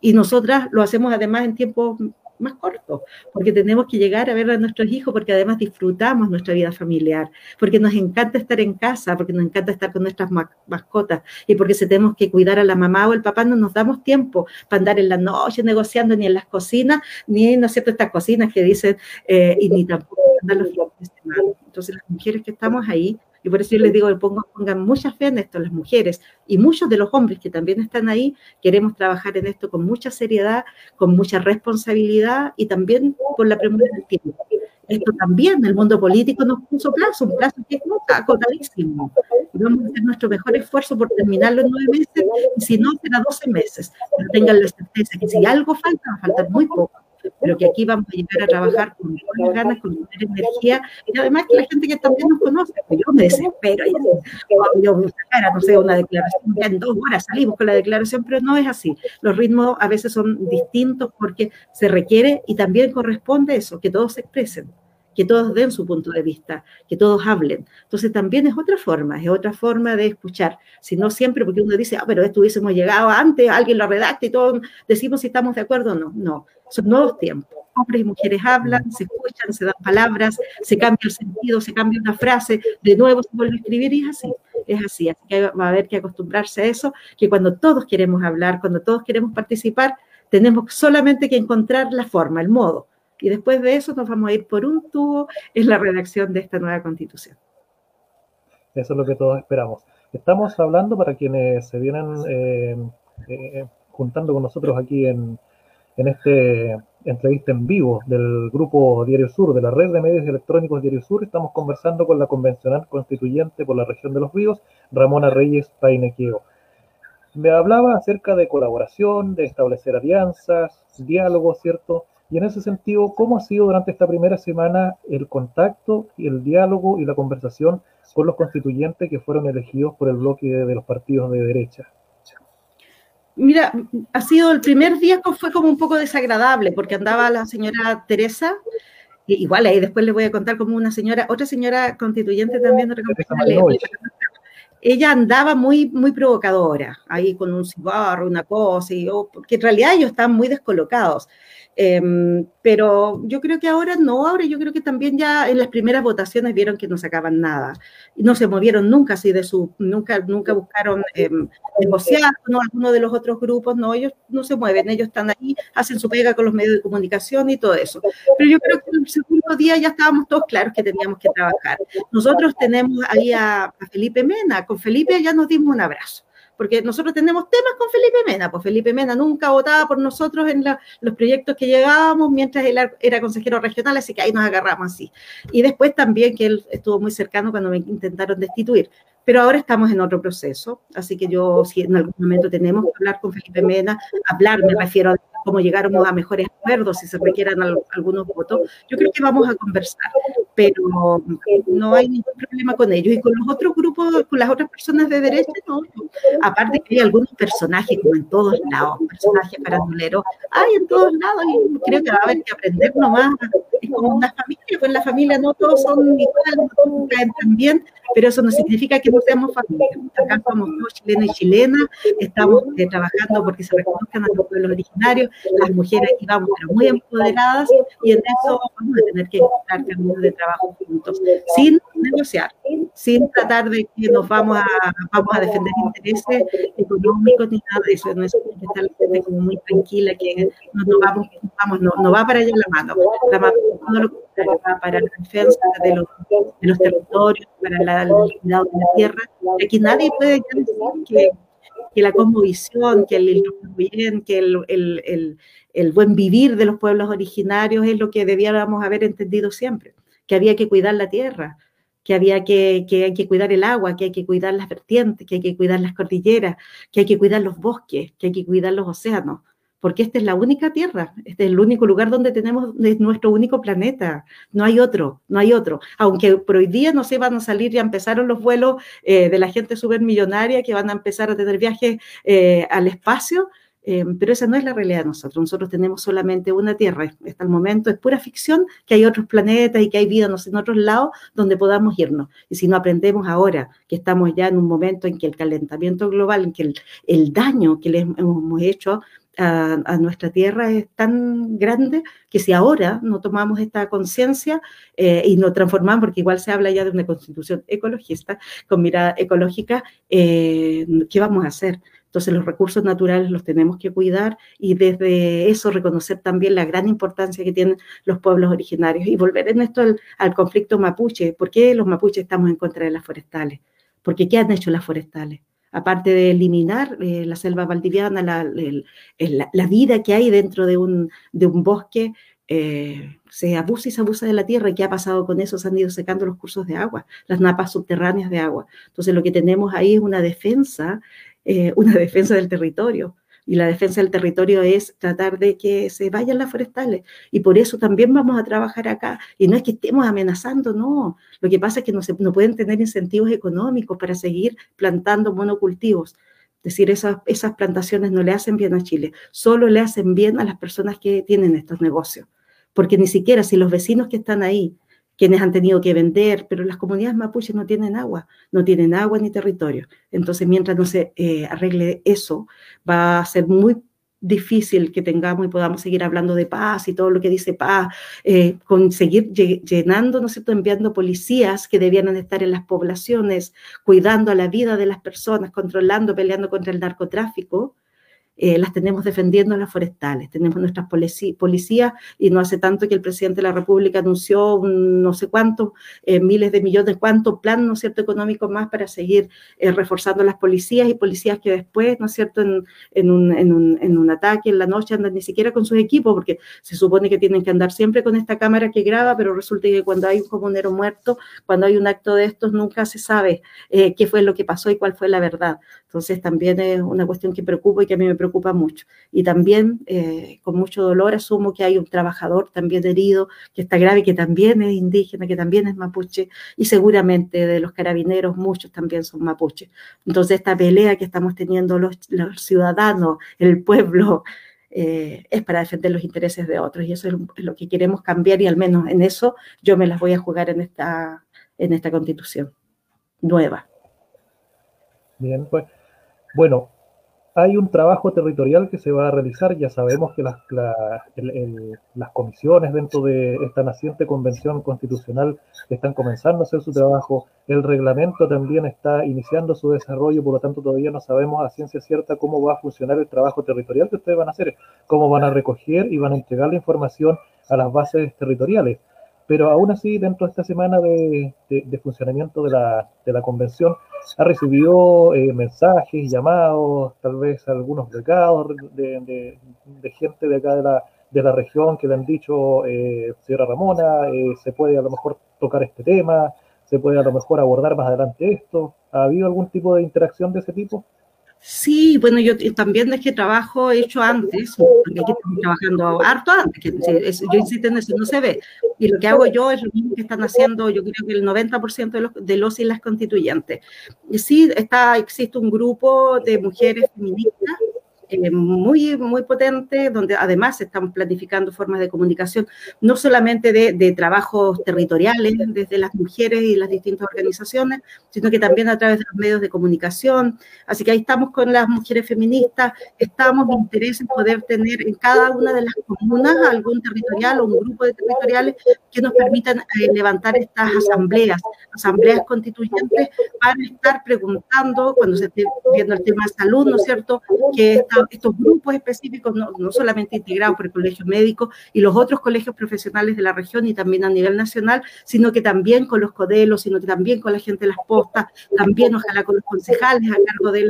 B: Y nosotras lo hacemos además en tiempos más corto, porque tenemos que llegar a ver a nuestros hijos, porque además disfrutamos nuestra vida familiar, porque nos encanta estar en casa, porque nos encanta estar con nuestras mascotas y porque si tenemos que cuidar a la mamá o el papá, no nos damos tiempo para andar en la noche negociando ni en las cocinas, ni, ¿no es cierto?, estas cocinas que dicen, eh, y ni tampoco andar los fines de semana. Entonces, las mujeres que estamos ahí, y por eso yo les digo, pongo, pongan mucha fe en esto, las mujeres y muchos de los hombres que también están ahí, queremos trabajar en esto con mucha seriedad, con mucha responsabilidad y también con la premura del tiempo. Esto también, el mundo político nos puso plazo, un plazo que es acotadísimo. Vamos a hacer nuestro mejor esfuerzo por terminarlo en nueve meses, y si no, será doce meses. Pero tengan la certeza que si algo falta, va a faltar muy poco pero que aquí vamos a llegar a trabajar con buenas ganas, con mucha energía, y además que la gente que también nos conoce, pues yo me desespero, y yo me sacara, no sé, una declaración, ya en dos horas salimos con la declaración, pero no es así. Los ritmos a veces son distintos porque se requiere y también corresponde eso, que todos se expresen que todos den su punto de vista, que todos hablen. Entonces también es otra forma, es otra forma de escuchar. Si no siempre, porque uno dice, ah, pero esto hubiésemos llegado antes, alguien lo redacta y todos decimos si estamos de acuerdo o no. No, son nuevos tiempos. Hombres y mujeres hablan, se escuchan, se dan palabras, se cambia el sentido, se cambia una frase, de nuevo se vuelve a escribir y es así, es así. Así que va a haber que acostumbrarse a eso, que cuando todos queremos hablar, cuando todos queremos participar, tenemos solamente que encontrar la forma, el modo y después de eso nos vamos a ir por un tubo en la redacción de esta nueva constitución.
A: Eso es lo que todos esperamos. Estamos hablando para quienes se vienen eh, eh, juntando con nosotros aquí en, en este entrevista en vivo del grupo Diario Sur, de la red de medios electrónicos Diario Sur. Estamos conversando con la convencional constituyente por la región de los ríos, Ramona Reyes Painequeo. Me hablaba acerca de colaboración, de establecer alianzas, diálogo, ¿cierto? Y en ese sentido, ¿cómo ha sido durante esta primera semana el contacto, y el diálogo y la conversación con los constituyentes que fueron elegidos por el bloque de los partidos de derecha?
B: Mira, ha sido el primer día que fue como un poco desagradable, porque andaba la señora Teresa, igual ahí después les voy a contar como una señora, otra señora constituyente también, ella andaba muy, muy provocadora, ahí con un cigarro, una cosa, y, porque en realidad ellos estaban muy descolocados. Em, pero yo creo que ahora no, ahora yo creo que también ya en las primeras votaciones vieron que no sacaban nada. No se movieron nunca así de su, nunca, nunca buscaron em, negociar con alguno de los otros grupos, no, ellos no se mueven, ellos están ahí, hacen su pega con los medios de comunicación y todo eso. Pero yo creo que el segundo día ya estábamos todos claros que teníamos que trabajar. Nosotros tenemos ahí a, a Felipe Mena, con Felipe ya nos dimos un abrazo porque nosotros tenemos temas con Felipe Mena, pues Felipe Mena nunca votaba por nosotros en los proyectos que llegábamos mientras él era consejero regional, así que ahí nos agarramos así. Y después también que él estuvo muy cercano cuando me intentaron destituir. Pero ahora estamos en otro proceso, así que yo, si en algún momento tenemos que hablar con Felipe Mena, hablar, me refiero a cómo llegáramos a mejores acuerdos, si se requieran algunos votos, yo creo que vamos a conversar, pero no hay ningún problema con ellos. Y con los otros grupos, con las otras personas de derecha, no. Aparte que hay algunos personajes, como en todos lados, personajes paradoleros, hay en todos lados, y creo que va a haber que aprender nomás. Es como una familia, pues la familia no todos son iguales, no todos caen tan bien, pero eso no significa que no seamos familia. Acá somos todos chilenos y chilenas, estamos eh, trabajando porque se reconozcan a los pueblos originarios, las mujeres íbamos pero muy empoderadas y en eso vamos a tener que encontrar caminos de trabajo juntos, sin negociar, sin tratar de que nos vamos a, vamos a defender intereses económicos ni nada de eso, no es estar la gente como muy tranquila, que no, no vamos, vamos no, no, va para allá la mano, la mano todo lo va para la defensa de los, de los territorios, para la, cuidado de la tierra, aquí nadie puede decir que que la cosmovisión, que el, bien, que el, el, el, buen vivir de los pueblos originarios es lo que debíamos haber entendido siempre, que había que cuidar la tierra, que había que, que hay que cuidar el agua, que hay que cuidar las vertientes, que hay que cuidar las cordilleras, que hay que cuidar los bosques, que hay que cuidar los océanos porque esta es la única Tierra, este es el único lugar donde tenemos es nuestro único planeta, no hay otro, no hay otro. Aunque por hoy día no se van a salir, ya empezaron los vuelos eh, de la gente supermillonaria que van a empezar a tener viajes eh, al espacio, eh, pero esa no es la realidad de nosotros. Nosotros tenemos solamente una Tierra. Hasta el momento es pura ficción que hay otros planetas y que hay vida en otros lados donde podamos irnos. Y si no aprendemos ahora, que estamos ya en un momento en que el calentamiento global, en que el, el daño que le hemos hecho a, nuestra tierra es tan grande que si ahora no tomamos esta conciencia eh, y nos transformamos, porque igual se habla ya de una constitución ecologista, con mirada ecológica, eh, ¿qué vamos a hacer? Entonces los recursos naturales los tenemos que cuidar y desde eso reconocer también la gran importancia que tienen los pueblos originarios. Y volver en esto al, conflicto mapuche. ¿Por qué los mapuches estamos en contra de las forestales? Porque ¿qué han hecho las forestales? Aparte de eliminar eh, la selva valdiviana, la, vida que hay dentro de un, bosque, eh, se abusa y se abusa de la tierra. ¿Y qué ha pasado con eso? Se han ido secando los cursos de agua, las napas subterráneas de agua. Entonces lo que tenemos ahí es una defensa, eh, una [LAUGHS] defensa del territorio. Y la defensa del territorio es tratar de que se vayan las forestales. Y por eso también vamos a trabajar acá. Y no es que estemos amenazando, no. Lo que pasa es que no, se, no pueden tener incentivos económicos para seguir plantando monocultivos. Es decir, esas, esas plantaciones no le hacen bien a Chile, solo le hacen bien a las personas que tienen estos negocios. Porque ni siquiera si los vecinos que están ahí quienes han tenido que vender, pero las comunidades mapuches no tienen agua, no tienen agua ni territorio. Entonces, mientras no se eh, arregle eso, va a ser muy difícil que tengamos y podamos seguir hablando de paz y todo lo que dice paz, eh, conseguir llenando, ¿no es cierto?, enviando policías que debieran estar en las poblaciones, cuidando a la vida de las personas, controlando, peleando contra el narcotráfico, eh, las tenemos defendiendo las forestales, tenemos nuestras policías y no hace tanto que el presidente de la República anunció no sé cuántos eh, miles de millones, cuánto plan, ¿no es cierto?, económico más para seguir eh, reforzando las policías y policías que después, ¿no es cierto?, en, en, un, en, un, en, un, ataque en la noche andan ni siquiera con sus equipos porque se supone que tienen que andar siempre con esta cámara que graba, pero resulta que cuando hay un comunero muerto, cuando hay un acto de estos, nunca se sabe qué fue lo que pasó y cuál fue la verdad. Entonces también es una cuestión que preocupa y que a mí me preocupa mucho. Y también eh, con mucho dolor asumo que hay un trabajador también herido, que está grave, que también es indígena, que también es mapuche, y seguramente de los carabineros muchos también son mapuches. Entonces esta pelea que estamos teniendo los, ciudadanos, el pueblo, eh, es para defender los intereses de otros y eso es lo que queremos cambiar y al menos en eso yo me las voy a jugar en esta, en esta constitución nueva.
A: Bien, pues bueno, hay un trabajo territorial que se va a realizar. Ya sabemos que las, comisiones dentro de esta naciente convención constitucional están comenzando a hacer su trabajo. El reglamento también está iniciando su desarrollo, por lo tanto todavía no sabemos a ciencia cierta cómo va a funcionar el trabajo territorial que ustedes van a hacer, cómo van a recoger y van a entregar la información a las bases territoriales. Pero aún así, dentro de esta semana de, funcionamiento de la, de la convención, ha recibido eh, mensajes, llamados, tal vez algunos recados de, gente de acá de la, de la región que le han dicho, eh, señora Ramona, eh, se puede a lo mejor tocar este tema, se puede a lo mejor abordar más adelante esto. ¿Ha habido algún tipo de interacción de ese tipo?
B: Sí, bueno, yo también es que trabajo hecho antes, porque aquí estoy trabajando harto antes, que yo insisto en eso, no se ve. Y lo que hago yo es lo mismo que están haciendo, yo creo que el 90% de los, de los y las constituyentes. Y sí, está, existe un grupo de mujeres feministas eh, muy, muy potente, donde además estamos planificando formas de comunicación, no solamente de, de, trabajos territoriales desde las mujeres y las distintas organizaciones, sino que también a través de los medios de comunicación. Así que ahí estamos con las mujeres feministas, estamos de interés en poder tener en cada una de las comunas algún territorial o un grupo de territoriales que nos permitan eh, levantar estas asambleas, asambleas constituyentes, para estar preguntando, cuando se esté viendo el tema de salud, ¿no es cierto?, que esta estos grupos específicos, no, no, solamente integrados por el Colegio Médico y los otros colegios profesionales de la región y también a nivel nacional, sino que también con los codelos, sino que también con la gente de las postas, también ojalá con los concejales a cargo de,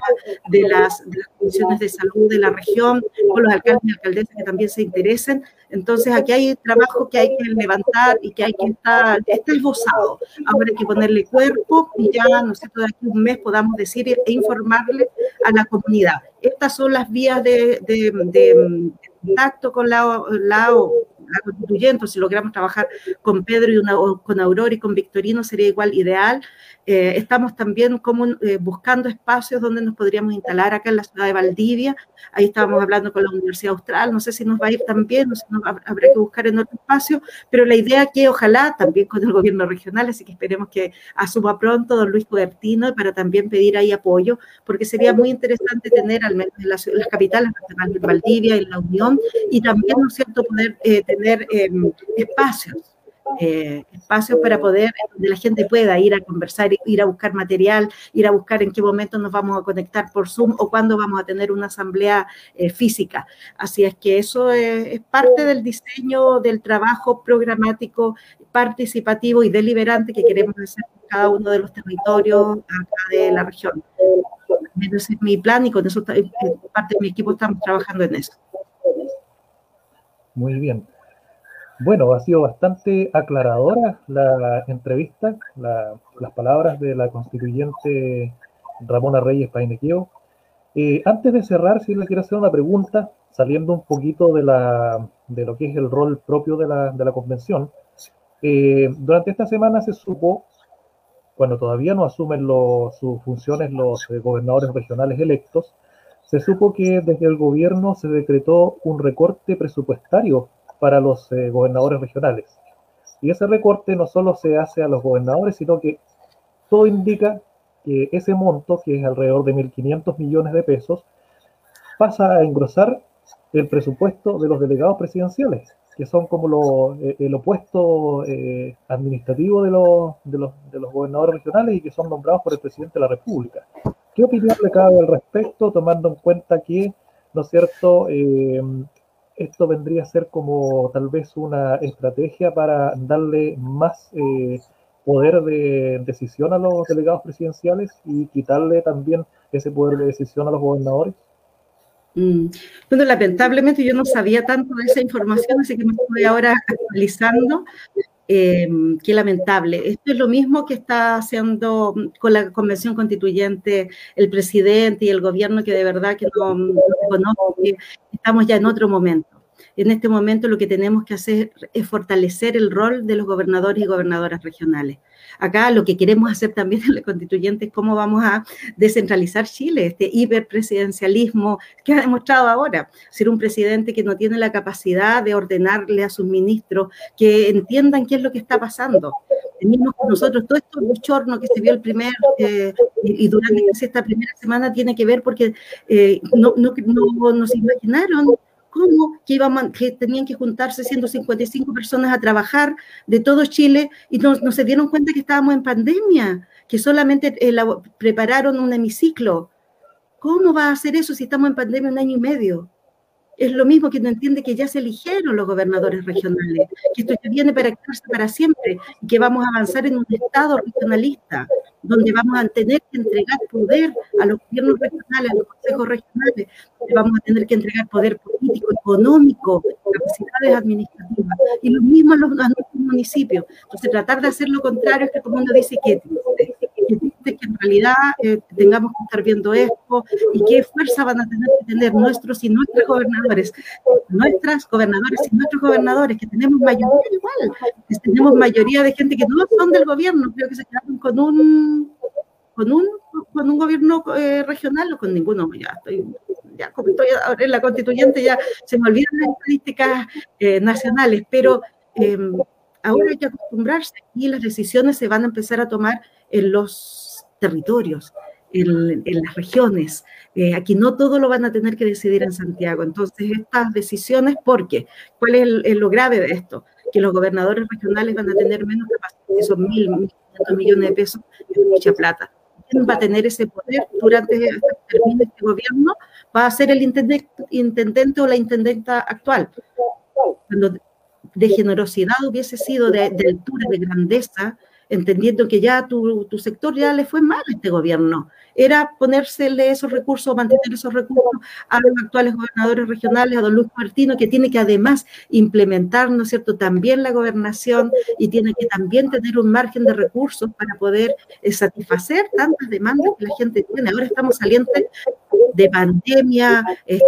B: de, las, de las comisiones de salud de la región, con los alcaldes y alcaldesas que también se interesen. Entonces, aquí hay trabajo que hay que levantar y que hay que estar, está esbozado. Ahora hay que ponerle cuerpo y ya, no sé, de aquí un mes podamos decir e informarle a la comunidad. Estas son las vías de, contacto con la, la, la, constituyente, si logramos trabajar con Pedro y una, con Aurora y con Victorino sería igual ideal. Eh, estamos también como, eh, buscando espacios donde nos podríamos instalar acá en la ciudad de Valdivia. Ahí estábamos hablando con la Universidad Austral, no sé si nos va a ir también, no sé, no, habrá que buscar en otro espacio, pero la idea que ojalá también con el gobierno regional, así que esperemos que asuma pronto don Luis Cubertino para también pedir ahí apoyo, porque sería muy interesante tener al menos en las, las capitales nacionales de Valdivia, en la Unión, y también, ¿no es cierto?, poder eh, tener em, espacios eh, espacios para poder, donde la gente pueda ir a conversar, ir a buscar material, ir a buscar en qué momento nos vamos a conectar por Zoom o cuándo vamos a tener una asamblea eh, física. Así es que eso es, parte del diseño del trabajo programático, participativo y deliberante que queremos hacer en cada uno de los territorios acá de la región. Ese es mi plan y con eso parte de mi equipo estamos trabajando en eso.
A: Muy bien. Bueno, ha sido bastante aclaradora la entrevista, las palabras de la constituyente Ramona Reyes Painequeo. Eh, antes de cerrar, si le quiero hacer una pregunta, saliendo un poquito de, la, de lo que es el rol propio de la, de la convención. Eh, durante esta semana se supo, cuando todavía no asumen sus funciones los eh, gobernadores regionales electos, se supo que desde el gobierno se decretó un recorte presupuestario para los eh, gobernadores regionales. Y ese recorte no solo se hace a los gobernadores, sino que todo indica que ese monto, que es alrededor de 1.500 millones de pesos, pasa a engrosar el presupuesto de los delegados presidenciales, que son como eh, el opuesto eh, administrativo de los, de, los, gobernadores regionales y que son nombrados por el presidente de la República. ¿Qué opinión le cabe al respecto, tomando en cuenta que, ¿no es cierto?, esto vendría a ser como tal vez una estrategia para darle más eh, poder de decisión a los delegados presidenciales y quitarle también ese poder de decisión a los gobernadores?
B: Mm. Bueno, lamentablemente yo no sabía tanto de esa información, así que me estoy ahora actualizando. Em, qué lamentable. Esto es lo mismo que está haciendo con la convención constituyente el presidente y el gobierno, que de verdad que no, no conozco, estamos ya en otro momento. En este momento lo que tenemos que hacer es fortalecer el rol de los gobernadores y gobernadoras regionales. Acá lo que queremos hacer también [LAUGHS] en la constituyente es cómo vamos a descentralizar Chile, este hiperpresidencialismo que ha demostrado ahora. Ser un presidente que no tiene la capacidad de ordenarle a sus ministros que entiendan qué es lo que está pasando. teníamos con nosotros todo esto bochorno que se vio el primer, eh, y, durante esta primera semana tiene que ver porque eh, no, no, no, nos imaginaron cómo que, iban, que tenían que juntarse 155 personas a trabajar de todo Chile y no, se dieron cuenta que estábamos en pandemia, que solamente eh, prepararon un hemiciclo. ¿Cómo va a hacer eso si estamos en pandemia un año y medio? Es lo mismo que no entiende que ya se eligieron los gobernadores regionales, que esto ya viene para para siempre y que vamos a avanzar en un Estado regionalista, donde vamos a tener que entregar poder a los gobiernos regionales, a los consejos regionales, donde vamos a tener que entregar poder político, económico, capacidades administrativas, y lo mismo a, los, a nuestros municipios. Entonces, tratar de hacer lo contrario es que todo el mundo dice que que en realidad eh, tengamos que estar viendo esto y qué fuerza van a tener que tener nuestros y nuestros gobernadores, nuestras gobernadoras y nuestros gobernadores, que tenemos mayoría igual, que tenemos mayoría de gente que no son del gobierno, creo que se quedaron con un con un, con un gobierno eh, regional o con ninguno, ya estoy ya como estoy ahora en la constituyente ya se me olvidan las estadísticas eh, nacionales, pero em, ahora hay que acostumbrarse y las decisiones se van a empezar a tomar en los territorios, en, las regiones. Eh, aquí no todo lo van a tener que decidir en Santiago. Entonces, estas decisiones, ¿por qué? ¿Cuál es lo grave de esto? Que los gobernadores regionales van a tener menos capacidad, esos mil, mil millones de pesos, es mucha plata. ¿Quién va a tener ese poder durante este término este gobierno? Va a ser el intendente, intendente o la intendenta actual. Cuando de generosidad hubiese sido de, de altura, de grandeza, entendiendo que ya tu, tu, sector ya le fue mal a este gobierno. Era ponérsele esos recursos, mantener esos recursos a los actuales gobernadores regionales, a don Luis Martino, que tiene que además implementar, ¿no es cierto?, también la gobernación y tiene que también tener un margen de recursos para poder eh, satisfacer tantas demandas que la gente tiene. Ahora estamos salientes de pandemia,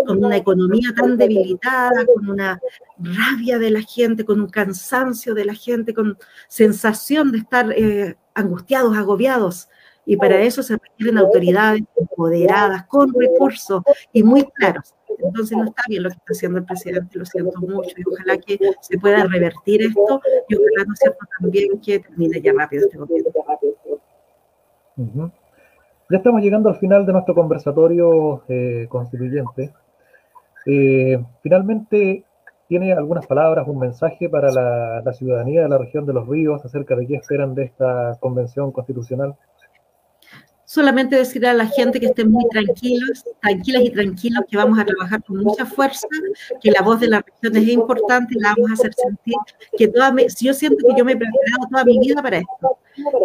B: con una economía tan debilitada, con una rabia de la gente, con un cansancio de la gente, con sensación de estar eh, angustiados, agobiados. Y para eso se requieren autoridades empoderadas, con recursos y muy claros. Entonces no está bien lo que está haciendo el presidente, lo siento mucho, y ojalá que se pueda revertir esto y ojalá, ¿no cierto?, también que termine ya rápido este gobierno.
A: Ya estamos llegando al final de nuestro conversatorio eh, constituyente. Eh, finalmente, ¿tiene algunas palabras, un mensaje para la, la, ciudadanía de la región de los ríos acerca de qué esperan de esta convención constitucional?
B: Solamente decir a la gente que estén muy tranquilos, tranquilas y tranquilos, que vamos a trabajar con mucha fuerza, que la voz de la región es importante, la vamos a hacer sentir, que toda yo siento que yo me he preparado toda mi vida para esto.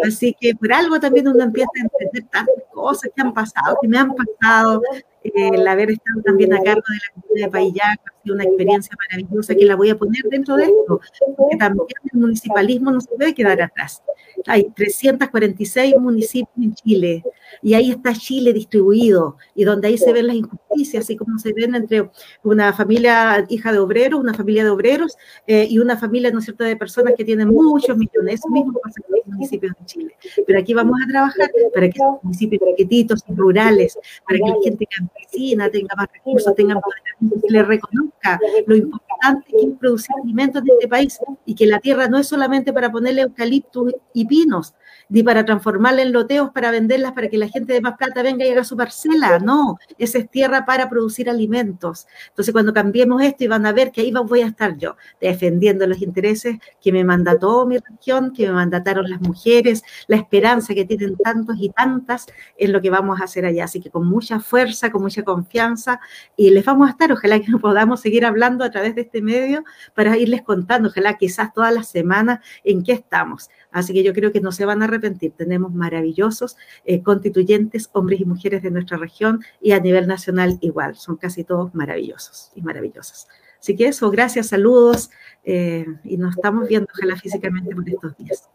B: Así que por algo también uno empieza a entender tantas cosas que han pasado, que me han pasado, el haber estado también a cargo de la comunidad de Payac ha sido una experiencia maravillosa que la voy a poner dentro de esto, porque también el municipalismo no se puede quedar atrás. Hay 346 municipios en Chile y ahí está Chile distribuido y donde ahí se ven las injusticias, así como se ven entre una familia hija de obreros, una familia de obreros eh, y una familia, ¿no es cierto?, de personas que tienen muchos millones. Eso mismo pasa en los municipios de Chile. Pero aquí vamos a trabajar para que los municipios pequeñitos y rurales, para que la gente campesina tenga más recursos, tenga poder, se le reconozca lo importante que es producir alimentos en este país y que la tierra no es solamente para ponerle eucaliptus y pinos, ni para transformarla en loteos para venderlas para que la gente de más plata venga y haga su parcela. No, esa es tierra para producir alimentos. Entonces, cuando cambiemos esto y van a ver que ahí voy a estar yo, defendiendo los intereses que me mandató mi región, que me mandataron las mujeres, la esperanza que tienen tantos y tantas en lo que vamos a hacer allá. Así que con mucha fuerza, con mucha confianza, y les vamos a estar, ojalá que [LAUGHS] podamos seguir hablando a través de este medio para irles contando, ojalá quizás todas las semanas en qué estamos. Así que yo creo que no se van a arrepentir. Tenemos maravillosos eh, constituyentes, hombres y mujeres de nuestra región y a nivel nacional igual. Son casi todos maravillosos y maravillosas. Así que eso, gracias, saludos eh, y nos estamos viendo ojalá físicamente por estos días.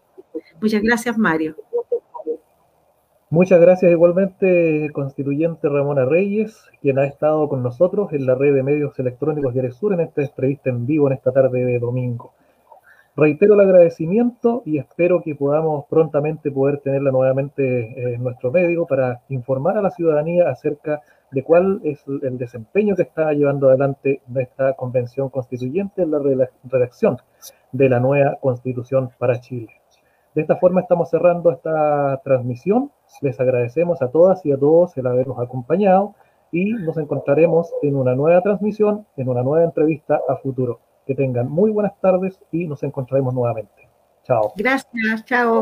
B: Muchas gracias, Mario.
A: Muchas gracias igualmente, constituyente Ramona Reyes, quien ha estado con nosotros en la red de medios electrónicos de Sur en esta entrevista en vivo en esta tarde de domingo. Reitero el agradecimiento y espero que podamos prontamente poder tenerla nuevamente eh, en nuestro medio para informar a la ciudadanía acerca de cuál es el desempeño que está llevando adelante esta convención constituyente en la redacción de la nueva constitución para Chile. De esta forma estamos cerrando esta transmisión. Les agradecemos a todas y a todos el habernos acompañado y nos encontraremos en una nueva transmisión, en una nueva entrevista a futuro. Que tengan muy buenas tardes y nos encontraremos nuevamente. Chao.
B: Gracias, chao.